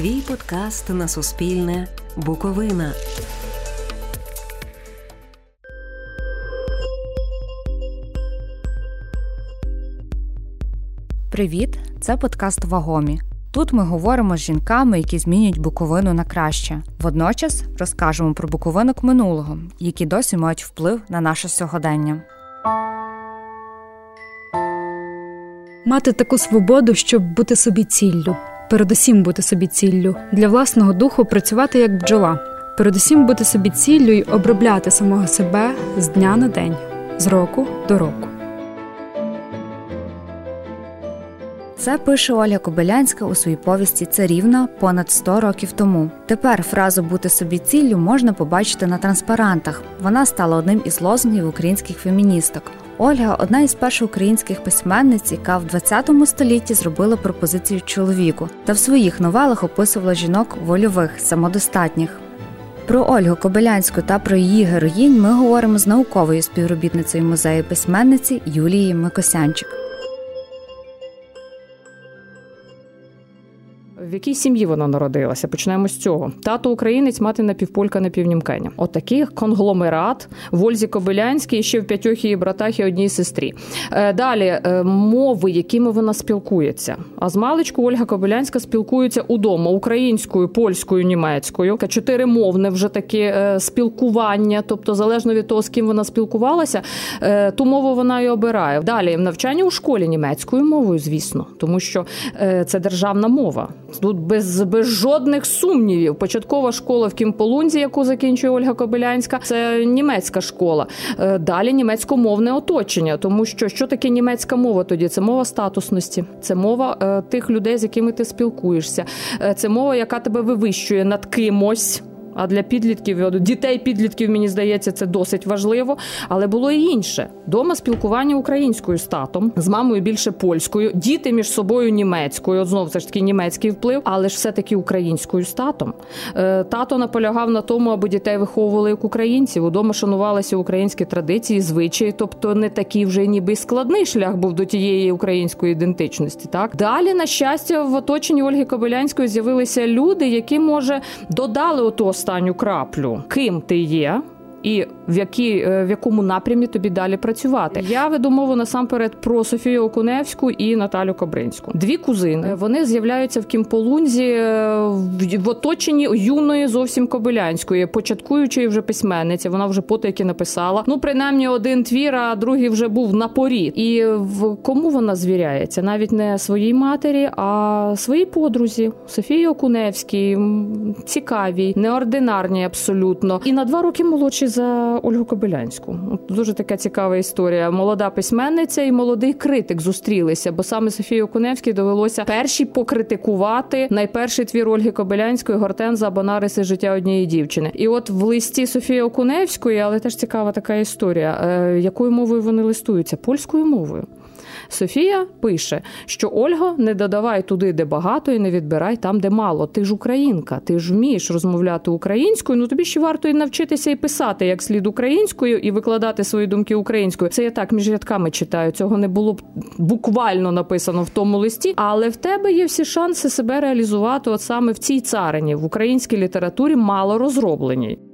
Твій подкаст на Суспільне. Буковина. Привіт! Це подкаст Вагомі. Тут ми говоримо з жінками, які змінюють Буковину на краще. Водночас розкажемо про буковинок минулого, які досі мають вплив на наше сьогодення. Мати таку свободу, щоб бути собі ціллю, передусім бути собі ціллю, для власного духу працювати як бджола, передусім бути собі ціллю й обробляти самого себе з дня на день, з року до року. Це пише Оля Кобилянська у своїй повісті Царівна понад 100 років тому. Тепер фразу бути собі ціллю можна побачити на транспарантах. Вона стала одним із лозунгів українських феміністок. Ольга одна із перших українських письменниць, яка в 20 столітті зробила пропозицію чоловіку та в своїх новелах описувала жінок вольових, самодостатніх. Про Ольгу Кобилянську та про її героїнь ми говоримо з науковою співробітницею музею письменниці Юлією Микосянчик. В якій сім'ї вона народилася? Почнемо з цього. Тато українець, мати напівполька напівнімкеня. Отакий От конгломерат в Ользі Кобилянській, ще в п'ятьох її братах і одній сестрі. Е, далі е, мови, якими вона спілкується. А з маличку Ольга Кобилянська спілкується удома українською, польською, німецькою. Чотири мовне вже таке спілкування, тобто залежно від того, з ким вона спілкувалася, е, ту мову вона і обирає. Далі навчання у школі німецькою мовою, звісно, тому що це державна мова. Тут без без жодних сумнівів. Початкова школа в Кімполунзі, яку закінчує Ольга Кобилянська, це німецька школа. Е, далі німецькомовне оточення, тому що що таке німецька мова тоді? Це мова статусності, це мова е, тих людей, з якими ти спілкуєшся. Е, це мова, яка тебе вивищує над кимось. А для підлітків дітей підлітків мені здається це досить важливо. Але було і інше дома спілкування українською з татом, з мамою більше польською, діти між собою німецькою. От знов це ж таки німецький вплив, але ж все таки українською з татом. Е, тато наполягав на тому, аби дітей виховували як українців. Удома шанувалися українські традиції, звичаї, тобто не такий вже ніби складний шлях був до тієї української ідентичності. Так далі, на щастя, в оточенні Ольги Кобилянської з'явилися люди, які може додали ото останню краплю, ким ти є і в які, е, в якому напрямі тобі далі працювати. Я веду мову насамперед про Софію Окуневську і Наталю Кобринську. Дві кузини вони з'являються в Кімполунзі е, в оточенні юної зовсім Кобилянської, початкуючої вже письменниці. Вона вже потайки написала. Ну, принаймні, один твір, а другий вже був на порі. І в кому вона звіряється? Навіть не своїй матері, а своїй подрузі Софії Окуневській, цікавій, неординарній абсолютно. І на два роки молодші за Ольгу Кобилянську. Дуже така цікава історія. Молода письменниця і молодий критик зустрілися, бо саме Софії Окуневській довелося перші покритикувати найперший твір Ольги Кобилянської Гортенза за Бонариси життя однієї дівчини. І от в листі Софії Окуневської, але теж цікава така історія, е, якою мовою вони листуються польською мовою. Софія пише, що Ольга не додавай туди, де багато, і не відбирай там, де мало. Ти ж українка, ти ж вмієш розмовляти українською. Ну тобі ще варто і навчитися і писати як слід українською і викладати свої думки українською. Це я так між рядками читаю. Цього не було б буквально написано в тому листі, але в тебе є всі шанси себе реалізувати, от саме в цій царині в українській літературі мало розробленій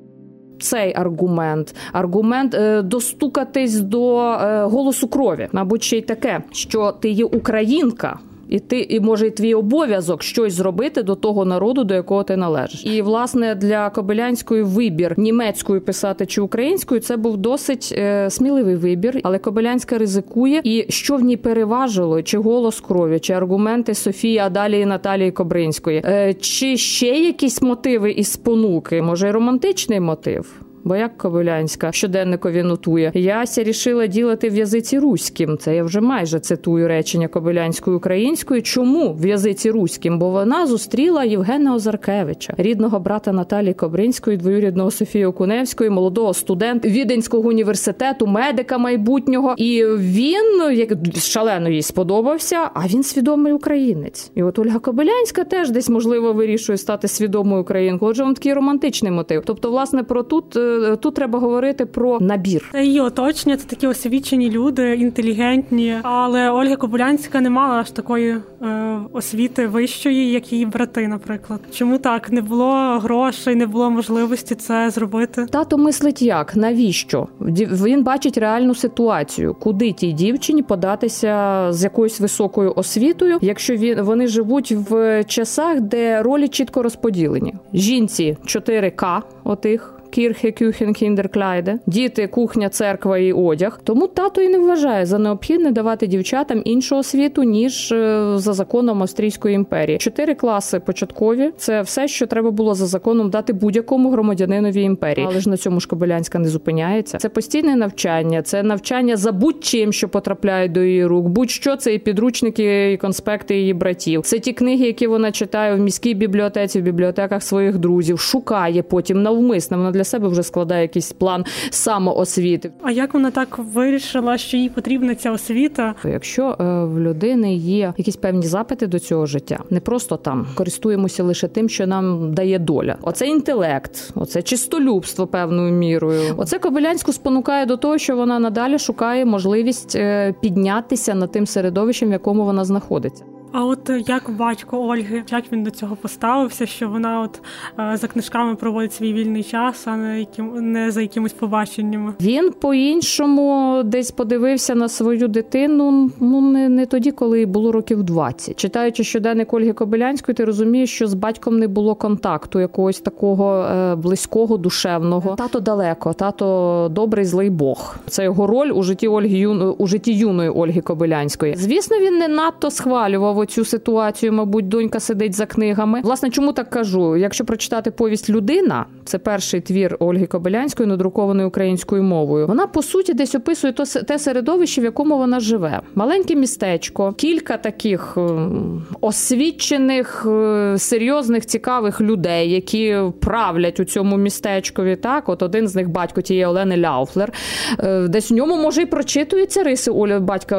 цей аргумент, аргумент е, достукатись до е, голосу крові, мабуть, ще й таке, що ти є українка. І ти, і може, і твій обов'язок щось зробити до того народу, до якого ти належиш. І власне для Кобилянської вибір німецькою писати чи українською це був досить е, сміливий вибір, але Кобилянська ризикує. І що в ній переважило, чи голос крові, чи аргументи Софії, а далі Наталії Кобринської, е, чи ще якісь мотиви і спонуки, може романтичний мотив бо як Ковилянська щоденникові нотує, яся рішила ділити в язиці руським. Це я вже майже цитую речення Кобилянської української. Чому в язиці руським? Бо вона зустріла Євгена Озаркевича, рідного брата Наталії Кобринської, двоюрідного Софії Окуневської, молодого студента Віденського університету, медика майбутнього. І він як шалено їй сподобався. А він свідомий українець. І от Ольга Кобилянська теж десь можливо вирішує стати свідомою українкою. Отже, він такий романтичний мотив. Тобто, власне, про тут. Е, тут треба говорити про набір. Це її оточення, це такі освічені люди, інтелігентні. Але Ольга Кобилянська не мала аж такої е, освіти вищої, як її брати, наприклад. Чому так не було грошей, не було можливості це зробити? Тато мислить як навіщо? Він бачить реальну ситуацію, куди тій дівчині податися з якоюсь високою освітою, якщо він вони живуть в часах, де ролі чітко розподілені. Жінці 4К отих. Кірхе, Кюхен, Кіндеркляйде, діти, кухня, церква і одяг. Тому тато і не вважає за необхідне давати дівчатам іншого світу ніж е, за законом Австрійської імперії. Чотири класи початкові це все, що треба було за законом дати будь-якому громадянинові імперії. Але ж на цьому ж Кобилянська не зупиняється. Це постійне навчання, це навчання за будь-чим, що потрапляє до її рук. Будь-що це і підручники, і конспекти її братів. Це ті книги, які вона читає в міській бібліотеці, в бібліотеках своїх друзів, шукає потім навмисно. Вона для себе вже складає якийсь план самоосвіти. А як вона так вирішила, що їй потрібна ця освіта? Якщо е, в людини є якісь певні запити до цього життя, не просто там користуємося лише тим, що нам дає доля. Оце інтелект, оце чистолюбство певною мірою. Оце Кобилянську спонукає до того, що вона надалі шукає можливість е, піднятися над тим середовищем, в якому вона знаходиться. А от е, як батько Ольги, як він до цього поставився, що вона от е, за книжками проводить свій вільний час, а не яким не за якимось побаченнями? Він по-іншому десь подивився на свою дитину. Ну не не тоді, коли було років 20. Читаючи щоденник Ольги Кобилянської, ти розумієш, що з батьком не було контакту, якогось такого е, близького, душевного. Тато далеко, тато добрий, злий Бог. Це його роль у житті Ольги Юн у житті юної Ольги Кобилянської. Звісно, він не надто схвалював цю ситуацію, мабуть, донька сидить за книгами. Власне, чому так кажу? Якщо прочитати повість Людина, це перший твір Ольги Кобилянської, надрукований українською мовою. Вона по суті десь описує те середовище, в якому вона живе. Маленьке містечко, кілька таких е, освічених, е, серйозних, цікавих людей, які правлять у цьому містечкові. Так, от один з них батько тієї Олени Ляуфлер. Е, десь у ньому може і прочитуються риси Олі батька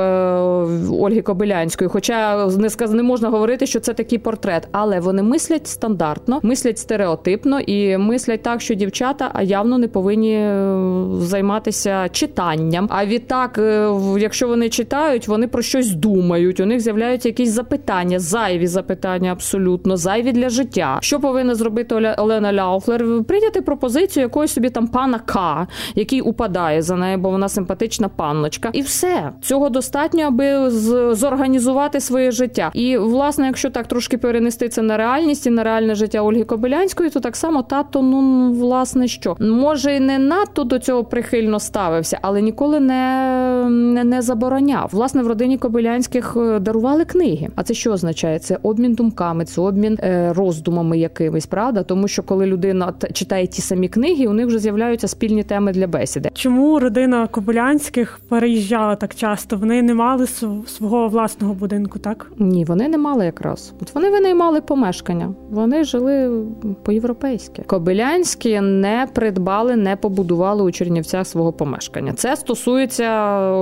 Ольги Кобилянської, хоча не сказ не можна говорити, що це такий портрет, але вони мислять стандартно, мислять стереотипно і мислять так, що дівчата явно не повинні е, займатися читанням. А відтак, е, якщо вони читають, вони про щось думають. У них з'являються якісь запитання, зайві запитання, абсолютно зайві для життя. Що повинна зробити Олена Ляуфлер? Прийняти пропозицію якоїсь собі там пана К, який упадає за нею, бо вона симпатична панночка, і все цього достатньо, аби зорганізувати своє життя життя. І власне, якщо так трошки перенести це на реальність і на реальне життя Ольги Кобилянської, то так само тато, ну власне що може і не надто до цього прихильно ставився, але ніколи не, не, забороняв. Власне, в родині Кобилянських е, дарували книги. А це що означає? Це обмін думками, це обмін е, роздумами якимись, правда? Тому що коли людина читає ті самі книги, у них вже з'являються спільні теми для бесіди. Чому родина Кобилянських переїжджала так часто? Вони не мали свого власного будинку, так? Ні, вони не мали якраз. От вони винаймали помешкання. Вони жили по-європейськи. Кобилянські не придбали, не побудували у Чернівцях свого помешкання. Це стосується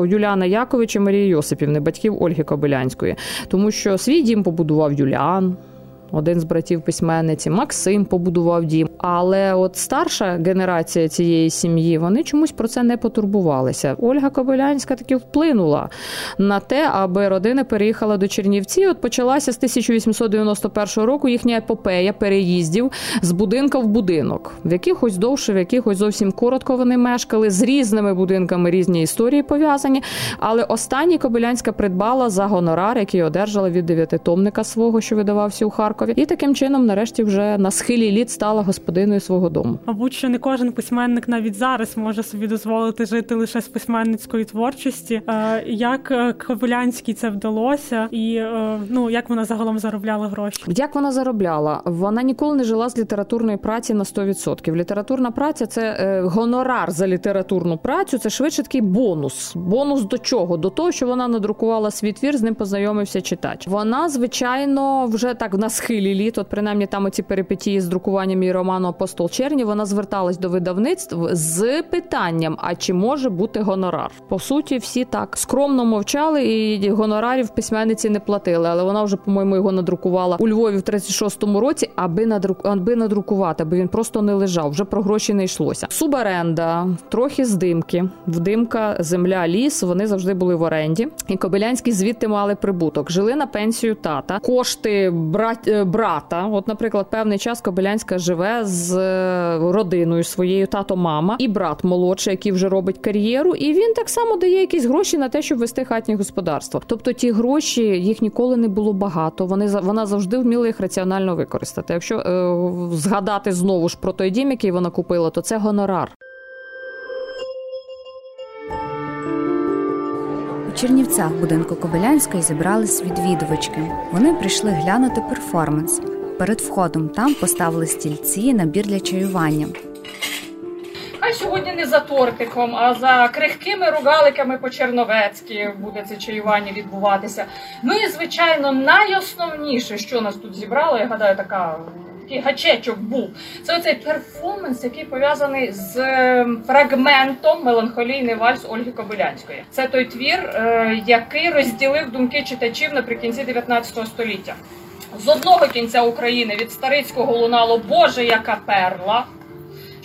Юліана Яковича Марії Йосипівни, батьків Ольги Кобилянської, тому що свій дім побудував Юліан один з братів письменниці, Максим побудував дім. Але от старша генерація цієї сім'ї вони чомусь про це не потурбувалися. Ольга Кобилянська таки вплинула на те, аби родина переїхала до Чернівці. От почалася з 1891 року їхня епопея переїздів з будинка в будинок, в якихось довше, в якихось зовсім коротко вони мешкали з різними будинками різні історії пов'язані. Але останній Кобилянська придбала за гонорар, який одержала від дев'ятитомника свого, що видавався у Харкові. Харкові, і таким чином, нарешті, вже на схилі літ стала господиною свого дому. Мабуть, що не кожен письменник навіть зараз може собі дозволити жити лише з письменницької творчості. Е, як е, Кобилянській це вдалося, і е, ну як вона загалом заробляла гроші? Як вона заробляла? Вона ніколи не жила з літературної праці на 100%. Літературна праця це гонорар за літературну працю. Це швидше такий бонус. Бонус до чого? До того, що вона надрукувала свій твір, з ним познайомився читач. Вона, звичайно, вже так на схилі літ, от принаймні там оці перипетії з друкуванням її роману Апостол Черні вона зверталась до видавництв з питанням: а чи може бути гонорар? По суті, всі так скромно мовчали, і гонорарів письменниці не платили. Але вона вже, по-моєму, його надрукувала у Львові в 36-му році, аби надрук... аби надрукувати, аби він просто не лежав. Вже про гроші не йшлося. Субаренда, трохи здимки, вдимка, земля, ліс. Вони завжди були в оренді. І Кобилянські звідти мали прибуток. Жили на пенсію тата, кошти брат... Е, брата. От, наприклад, певний час Кобилянська живе з е, родиною своєю тато, мама і брат молодший, який вже робить кар'єру, і він так само дає якісь гроші на те, щоб вести хатнє господарство. Тобто ті гроші їх ніколи не було багато. Вони вона завжди вміла їх раціонально використати. Якщо е, згадати знову ж про той дім, який вона купила, то це гонорар. Чернівцях будинку Кобилянської зібрались відвідувачки. Вони прийшли глянути перформанс. Перед входом там поставили стільці і набір для чаювання. Хай сьогодні не за тортиком, а за крихкими ругаликами по черновецьки буде це чаювання відбуватися. Ну і звичайно, найосновніше, що нас тут зібрало, я гадаю, така. Такий гачечок був. Це оцей перформанс, який пов'язаний з ем, фрагментом меланхолійний вальс Ольги Кобилянської. Це той твір, е, який розділив думки читачів наприкінці 19 століття. З одного кінця України від Старицького лунало Боже, яка перла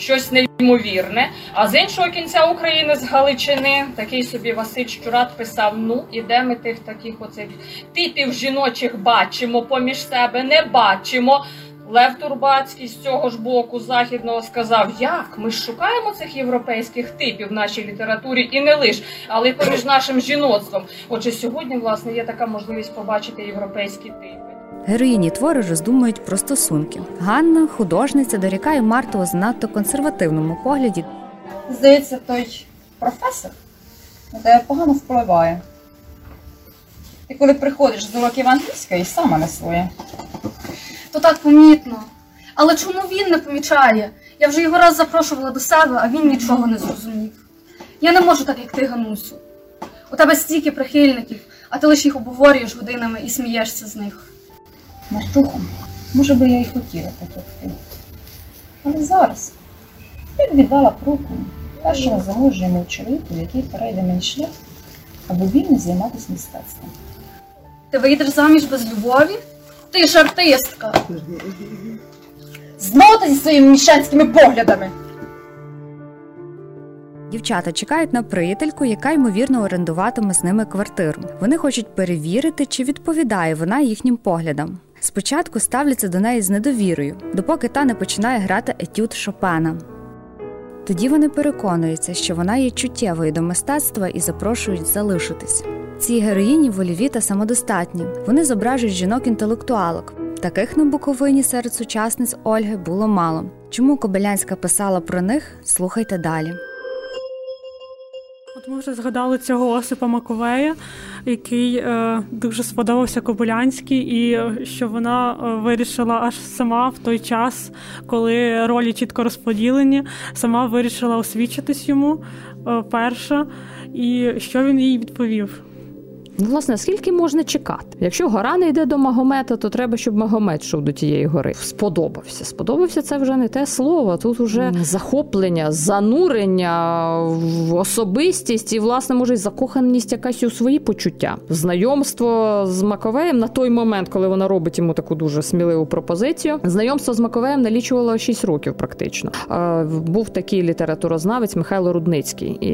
щось неймовірне. А з іншого кінця України з Галичини такий собі Василь Щурат писав: ну і де ми тих таких оцих типів жіночих бачимо поміж себе, не бачимо. Лев Турбацький з цього ж боку західного сказав, як ми ж шукаємо цих європейських типів в нашій літературі і не лиш, але й поміж нашим жіноцтвом. Отже, сьогодні, власне, є така можливість побачити європейські типи. Героїні твори роздумують про стосунки. Ганна, художниця, дорікає Марту у занадто консервативному погляді. Здається, той професор на тебе погано впливає. Ти коли приходиш з уроків англійської, сама не своє. То так помітно. Але чому він не помічає? Я вже його раз запрошувала до себе, а він нічого не зрозумів. Я не можу так, як ти, Ганусю. У тебе стільки прихильників, а ти лише їх обговорюєш годинами і смієшся з них. Мартухо, може би я й хотіла потекти. Але зараз я б віддала б руку першому заможньому чоловіку, який перейде мені шлях, аби вільно займатися мистецтвом. Ти вийдеш заміж без любові? Ти ж артистка. Знову ти зі своїми міщанськими поглядами. Дівчата чекають на приятельку, яка ймовірно орендуватиме з ними квартиру. Вони хочуть перевірити, чи відповідає вона їхнім поглядам. Спочатку ставляться до неї з недовірою, допоки та не починає грати етюд Шопена. Тоді вони переконуються, що вона є чуттєвою до мистецтва і запрошують залишитись. Ці героїні вольові та самодостатні. Вони зображують жінок-інтелектуалок. Таких на Буковині серед сучасниць Ольги було мало. Чому Кобилянська писала про них? Слухайте далі. От ми вже згадали цього Осипа Маковея, який е, дуже сподобався Кобилянській, і е, що вона е, вирішила аж сама в той час, коли ролі чітко розподілені, сама вирішила освічитись йому е, перша, і що він їй відповів. Ну, власне, скільки можна чекати? Якщо гора не йде до Магомета, то треба, щоб Магомет йшов до тієї гори. Сподобався. Сподобався це вже не те слово. Тут вже захоплення, занурення в особистість і, власне, може, й закоханість якась у свої почуття. Знайомство з Маковеєм на той момент, коли вона робить йому таку дуже сміливу пропозицію. Знайомство з Маковеєм налічувало 6 років, практично. Був такий літературознавець Михайло Рудницький, і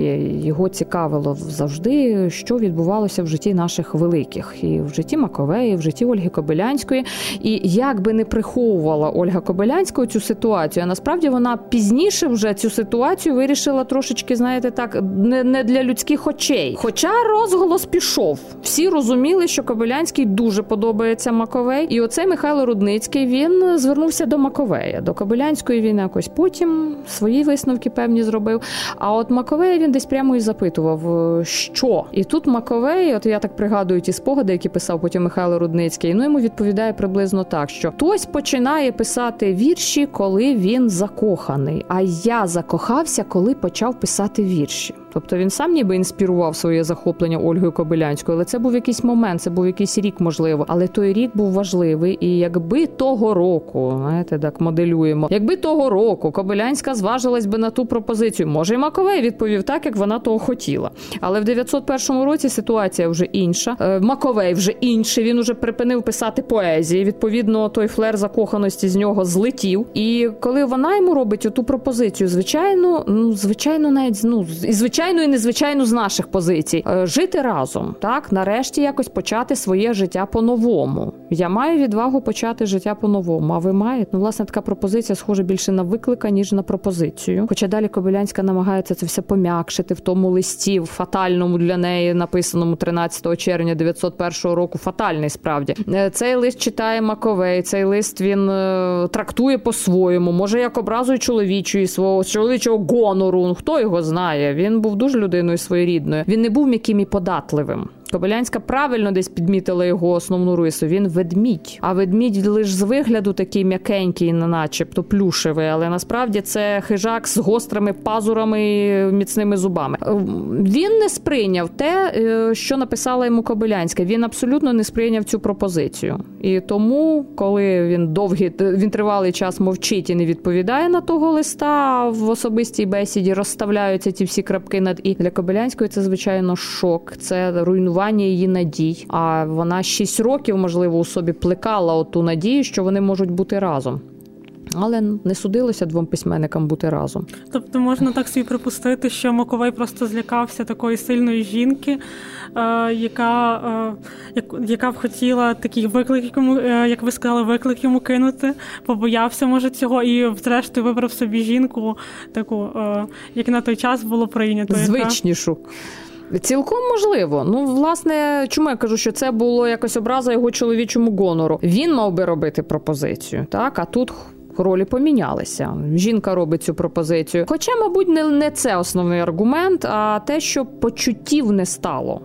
його цікавило завжди, що відбувалося в житті наших великих, і в житті Маковеї, і в житті Ольги Кобилянської. І як би не приховувала Ольга Кобилянська цю ситуацію, а насправді вона пізніше вже цю ситуацію вирішила трошечки, знаєте, так не, не для людських очей. Хоча розголос пішов, всі розуміли, що Кобилянський дуже подобається Маковей, і оцей Михайло Рудницький він звернувся до Маковея. До Кобилянської він якось потім свої висновки певні зробив. А от Маковея він десь прямо і запитував, що і тут Маковей, от я так пригадую ті спогади, які писав потім Михайло Рудницький. Ну йому відповідає приблизно так, що хтось починає писати вірші, коли він закоханий. А я закохався, коли почав писати вірші. Тобто він сам ніби інспірував своє захоплення Ольгою Кобилянською, але це був якийсь момент, це був якийсь рік, можливо. Але той рік був важливий. І якби того року, знаєте, так моделюємо, якби того року Кобилянська зважилась би на ту пропозицію, може, і Маковей відповів так, як вона того хотіла. Але в 901 році ситуація вже інша. Е, Маковей вже інший. Він уже припинив писати поезії. Відповідно, той флер закоханості з нього злетів. І коли вона йому робить оту пропозицію, звичайно, ну звичайно, навіть ну і звичайно, і незвичайно з наших позицій е, жити разом, так нарешті якось почати своє життя по-новому. Я маю відвагу почати життя по-новому. А ви маєте? Ну, власне, така пропозиція схожа більше на виклика, ніж на пропозицію. Хоча далі Кобилянська намагається це все пом'якшити в тому листі, фатальному для неї, написаному 13 червня 901 року. Фатальний справді е, цей лист читає Маковей. Цей лист він е, трактує по-своєму, може як образою чоловічої свого чоловічого гонору. Ну, хто його знає? Він був дуже людиною своєрідною. Він не був м'яким і податливим. Кобилянська правильно десь підмітила його основну рису. Він ведмідь. А ведмідь лише з вигляду такий м'якенький, начебто плюшевий, але насправді це хижак з гострими пазурами, міцними зубами. Е, він не сприйняв те, е, що написала йому Кобилянська. Він абсолютно не сприйняв цю пропозицію. І тому, коли він довгий він тривалий час мовчить і не відповідає на того листа, в особистій бесіді розставляються ті всі крапки над і для Кобилянської це звичайно шок. Це руйнування руйнування її надій. А вона 6 років, можливо, у собі плекала оту надію, що вони можуть бути разом. Але не судилося двом письменникам бути разом. Тобто можна так собі припустити, що Маковей просто злякався такої сильної жінки, е, яка е, яка б хотіла такий виклик, йому, е, як ви сказали, виклик йому кинути, побоявся, може, цього, і зрештою вибрав собі жінку, таку, як на той час було прийнято. Звичнішу. Яка... Цілком можливо. Ну, власне, чому я кажу, що це було якось образа його чоловічому гонору. Він мав би робити пропозицію, так а тут. Ролі помінялися. Жінка робить цю пропозицію. Хоча, мабуть, не не це основний аргумент, а те, що почуттів не стало.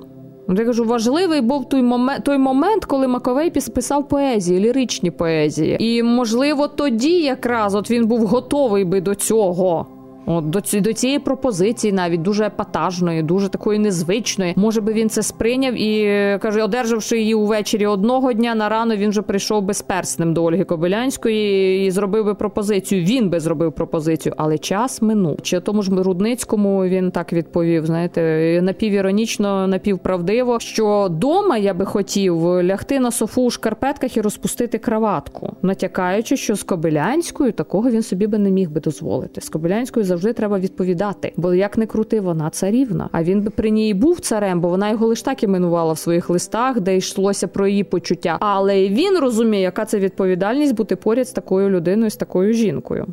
Я кажу, важливий був той момент, той момент, коли Маковей писав поезії, ліричні поезії. І, можливо, тоді якраз от він був готовий би до цього. От до до цієї пропозиції, навіть дуже епатажної, дуже такої незвичної. Може би він це сприйняв і каже, одержавши її увечері одного дня на рано, він вже прийшов безперсним до Ольги Кобилянської і зробив би пропозицію. Він би зробив пропозицію, але час минув. Чи тому ж Рудницькому він так відповів? Знаєте, напівіронічно, напівправдиво, що дома я би хотів лягти на софу у шкарпетках і розпустити краватку, натякаючи, що з Кобилянською такого він собі би не міг би дозволити. З Кобилянською завжди треба відповідати. Бо як не крути, вона царівна. А він би при ній був царем, бо вона його лише так іменувала в своїх листах, де йшлося про її почуття. Але він розуміє, яка це відповідальність бути поряд з такою людиною, з такою жінкою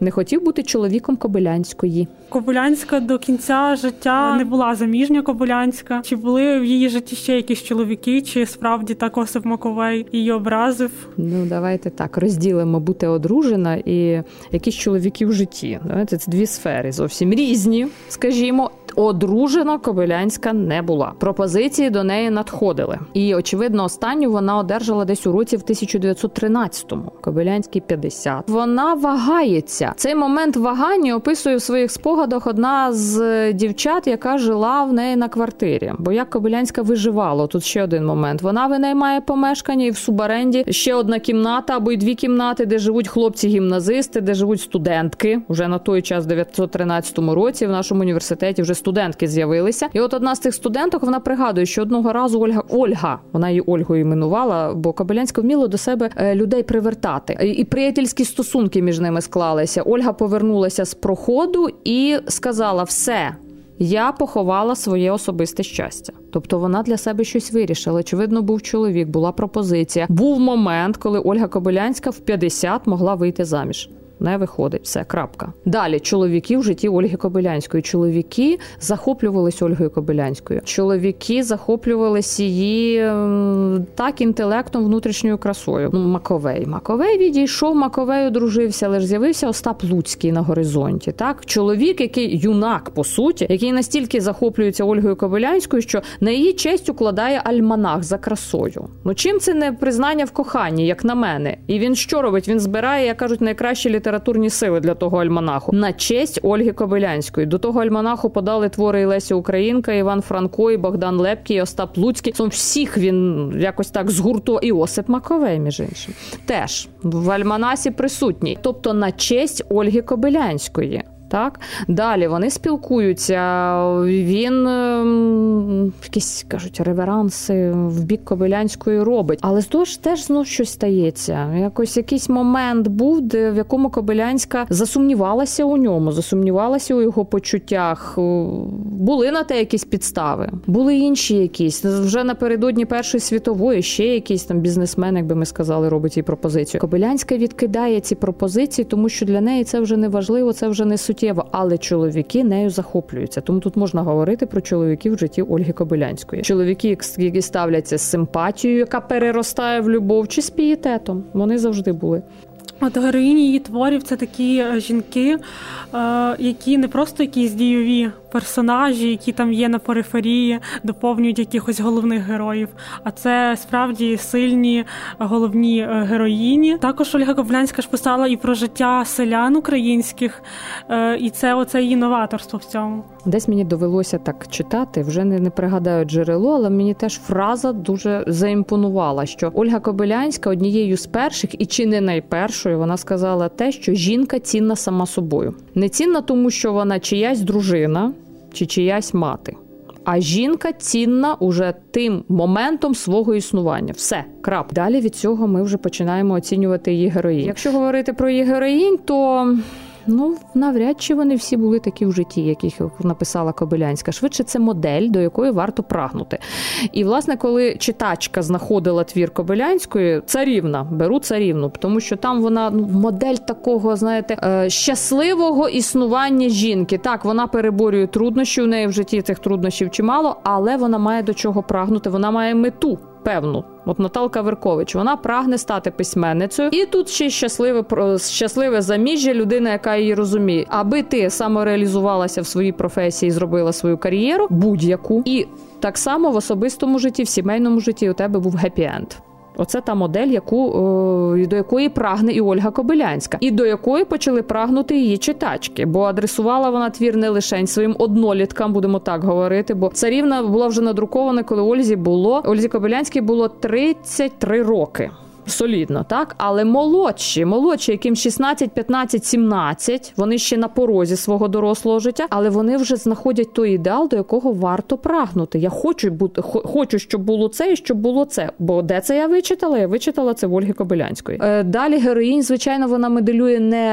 не хотів бути чоловіком Кобилянської. Кобилянська до кінця життя не була заміжня Кобилянська. Чи були в її житті ще якісь чоловіки, чи справді так Осип Маковей її образив? Ну давайте так розділимо бути одружена і якісь чоловіки в житті. Давайте це дві сфери зовсім різні, скажімо. Одружена Кобилянська не була. Пропозиції до неї надходили. І, очевидно, останню вона одержала десь у році в 1913-му. Кобилянський 50. Вона вагається. Цей момент вагання описує в своїх спогадах одна з дівчат, яка жила в неї на квартирі. Бо як Кобилянська виживала, тут ще один момент. Вона винаймає помешкання і в субаренді ще одна кімната або й дві кімнати, де живуть хлопці-гімназисти, де живуть студентки. Уже на той час, в 1913 році, в нашому університеті вже студентки з'явилися. І от одна з цих студенток вона пригадує, що одного разу Ольга Ольга, вона її Ольгою іменувала, бо Кобилянська вміла до себе е, людей привертати. І приятельські стосунки між ними склалися. Ольга повернулася з проходу і сказала: все. Я поховала своє особисте щастя, тобто вона для себе щось вирішила. Очевидно, був чоловік, була пропозиція. Був момент, коли Ольга Кобилянська в 50 могла вийти заміж не виходить. Все, крапка. Далі чоловіки в житті Ольги Кобилянської. Чоловіки захоплювалися Ольгою Кобилянською. Чоловіки захоплювалися її так інтелектом, внутрішньою красою. Ну, Маковей. Маковей відійшов, Маковей одружився, але ж з'явився Остап Луцький на горизонті. Так, чоловік, який юнак по суті, який настільки захоплюється Ольгою Кобилянською, що на її честь укладає альманах за красою. Ну чим це не признання в коханні, як на мене? І він що робить? Він збирає, як кажуть, найкращі літератури літературні сили для того альманаху на честь Ольги Кобилянської. До того альманаху подали твори і Лесі Українка, Іван Франко, і Богдан Лепкий, і Остап Луцький. Сом Всіх він якось так згуртував. І Осип Маковей, між іншим, теж в альманасі присутній, тобто на честь Ольги Кобилянської. Так далі вони спілкуються. Він ем, якісь кажуть реверанси в бік Кобилянської робить, але з ж теж знов щось стається. Якось якийсь момент був, де в якому Кобилянська засумнівалася у ньому, засумнівалася у його почуттях. Були на те якісь підстави, були інші якісь вже напередодні Першої світової ще якийсь там бізнесмен, якби ми сказали, робить їй пропозицію. Кобилянська відкидає ці пропозиції, тому що для неї це вже не важливо, це вже не суть суттєво, але чоловіки нею захоплюються. Тому тут можна говорити про чоловіків в житті Ольги Кобилянської. Чоловіки, які ставляться з симпатією, яка переростає в любов, чи з пієтетом. Вони завжди були. От героїні її творів це такі е, жінки, е, які не просто якісь дійові персонажі, які там є на периферії, доповнюють якихось головних героїв. А це справді сильні головні е, героїні. Також Ольга Коблянська ж писала і про життя селян українських, і це оце її новаторство в цьому. Десь мені довелося так читати, вже не, не пригадаю джерело, але мені теж фраза дуже заімпонувала, що Ольга Кобилянська однією з перших і чи не найпершою вона сказала те, що жінка цінна сама собою. Не цінна, тому що вона чиясь дружина чи чиясь мати. А жінка цінна уже тим моментом свого існування. Все, крап. Далі від цього ми вже починаємо оцінювати її героїнь. Якщо говорити про її героїнь, то Ну, навряд чи вони всі були такі в житті, яких написала Кобилянська. Швидше це модель, до якої варто прагнути. І, власне, коли читачка знаходила твір Кобилянської, царівна, беру царівну, тому що там вона ну, модель такого, знаєте, е, щасливого існування жінки. Так, вона переборює труднощі у неї в житті цих труднощів чимало, але вона має до чого прагнути, вона має мету певну. От Наталка Веркович, вона прагне стати письменницею, і тут ще щасливе щасливе заміжжя, людина, яка її розуміє, аби ти самореалізувалася в своїй професії, зробила свою кар'єру, будь-яку, і так само в особистому житті, в сімейному житті у тебе був гепі-енд. Оце та модель, яку до якої прагне і Ольга Кобилянська, і до якої почали прагнути її читачки, бо адресувала вона твір не лише своїм одноліткам, будемо так говорити. Бо царівна була вже надрукована, коли Ользі було Ользі Кобилянській було 33 роки солідно, так? Але молодші, молодші, яким 16, 15, 17, вони ще на порозі свого дорослого життя, але вони вже знаходять той ідеал, до якого варто прагнути. Я хочу бути, хочу, щоб було це і щоб було це. Бо де це я вичитала? Я вичитала це в Ольги Кобилянської. Е, далі героїнь, звичайно, вона моделює не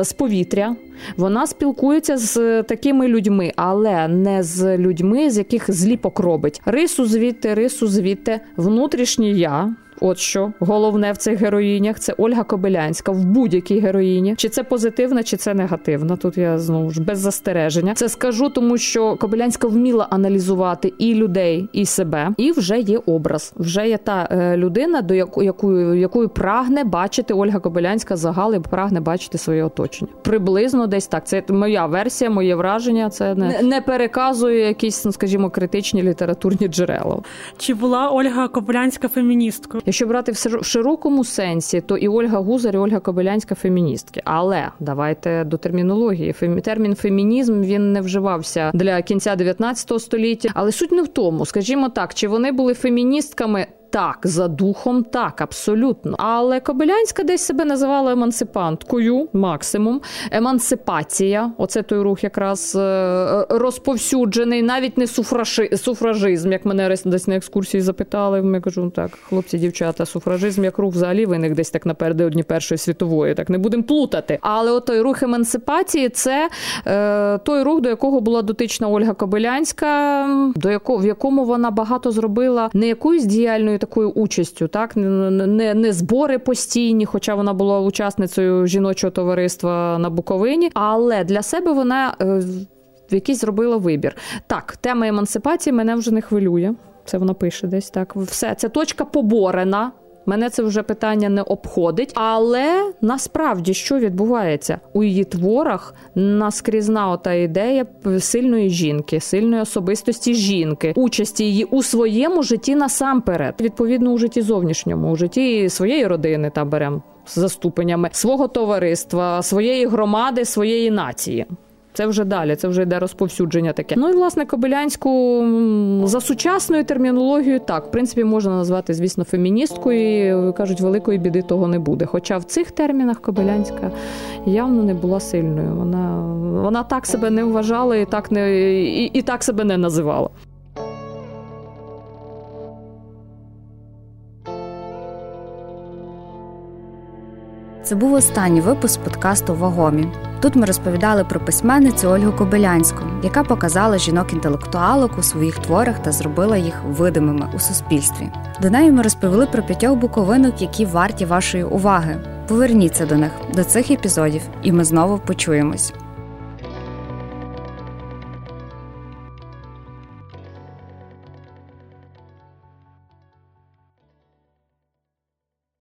е, з повітря. Вона спілкується з такими людьми, але не з людьми, з яких зліпок робить. Рису звідти, рису звідти, внутрішнє я. От що головне в цих героїнях це Ольга Кобилянська в будь-якій героїні. Чи це позитивна, чи це негативна? Тут я знову ж без застереження. Це скажу, тому що Кобилянська вміла аналізувати і людей, і себе, і вже є образ. Вже є та е, людина, до якої якою, якою прагне бачити Ольга Кобилянська загал і прагне бачити своє оточення. Приблизно десь так. Це моя версія, моє враження. Це не, не переказує якісь, ну скажімо, критичні літературні джерела. Чи була Ольга Кобилянська феміністкою? Якщо брати в широкому сенсі, то і Ольга Гузар, і Ольга Кобилянська феміністки. Але давайте до термінології. Термін фемінізм він не вживався для кінця 19 століття, але суть не в тому, скажімо так, чи вони були феміністками так, за духом, так, абсолютно. Але Кобилянська десь себе називала емансипанткою, максимум. Емансипація, оце той рух якраз е, розповсюджений, навіть не суфражи, суфражизм, як мене десь на екскурсії запитали. Я кажу, так, хлопці, дівчата, суфражизм як рух взагалі виник десь так напередодні Першої світової, так не будемо плутати. Але той рух емансипації це е, той рух, до якого була дотична Ольга Кобилянська, до якого в якому вона багато зробила не якоюсь діяльною такою участю, так не, не збори постійні, хоча вона була учасницею жіночого товариства на Буковині, але для себе вона е, якийсь зробила вибір. Так, тема емансипації мене вже не хвилює. Це вона пише десь так. Все, це точка поборена. Мене це вже питання не обходить. Але насправді що відбувається у її творах наскрізна ота ідея сильної жінки, сильної особистості жінки, участі її у своєму житті насамперед, відповідно у житті зовнішньому, у житті своєї родини та беремо за ступенями свого товариства, своєї громади, своєї нації. Це вже далі, це вже йде розповсюдження таке. Ну і власне Кобилянську за сучасною термінологією, так в принципі можна назвати, звісно, феміністкою. Кажуть, великої біди того не буде. Хоча в цих термінах Кобилянська явно не була сильною. Вона вона так себе не вважала і так не і, і так себе не називала. Це був останній випуск подкасту Вагомі. Тут ми розповідали про письменницю Ольгу Кобилянську, яка показала жінок-інтелектуалок у своїх творах та зробила їх видимими у суспільстві. До неї ми розповіли про п'ятьох буковинок, які варті вашої уваги. Поверніться до них, до цих епізодів, і ми знову почуємось.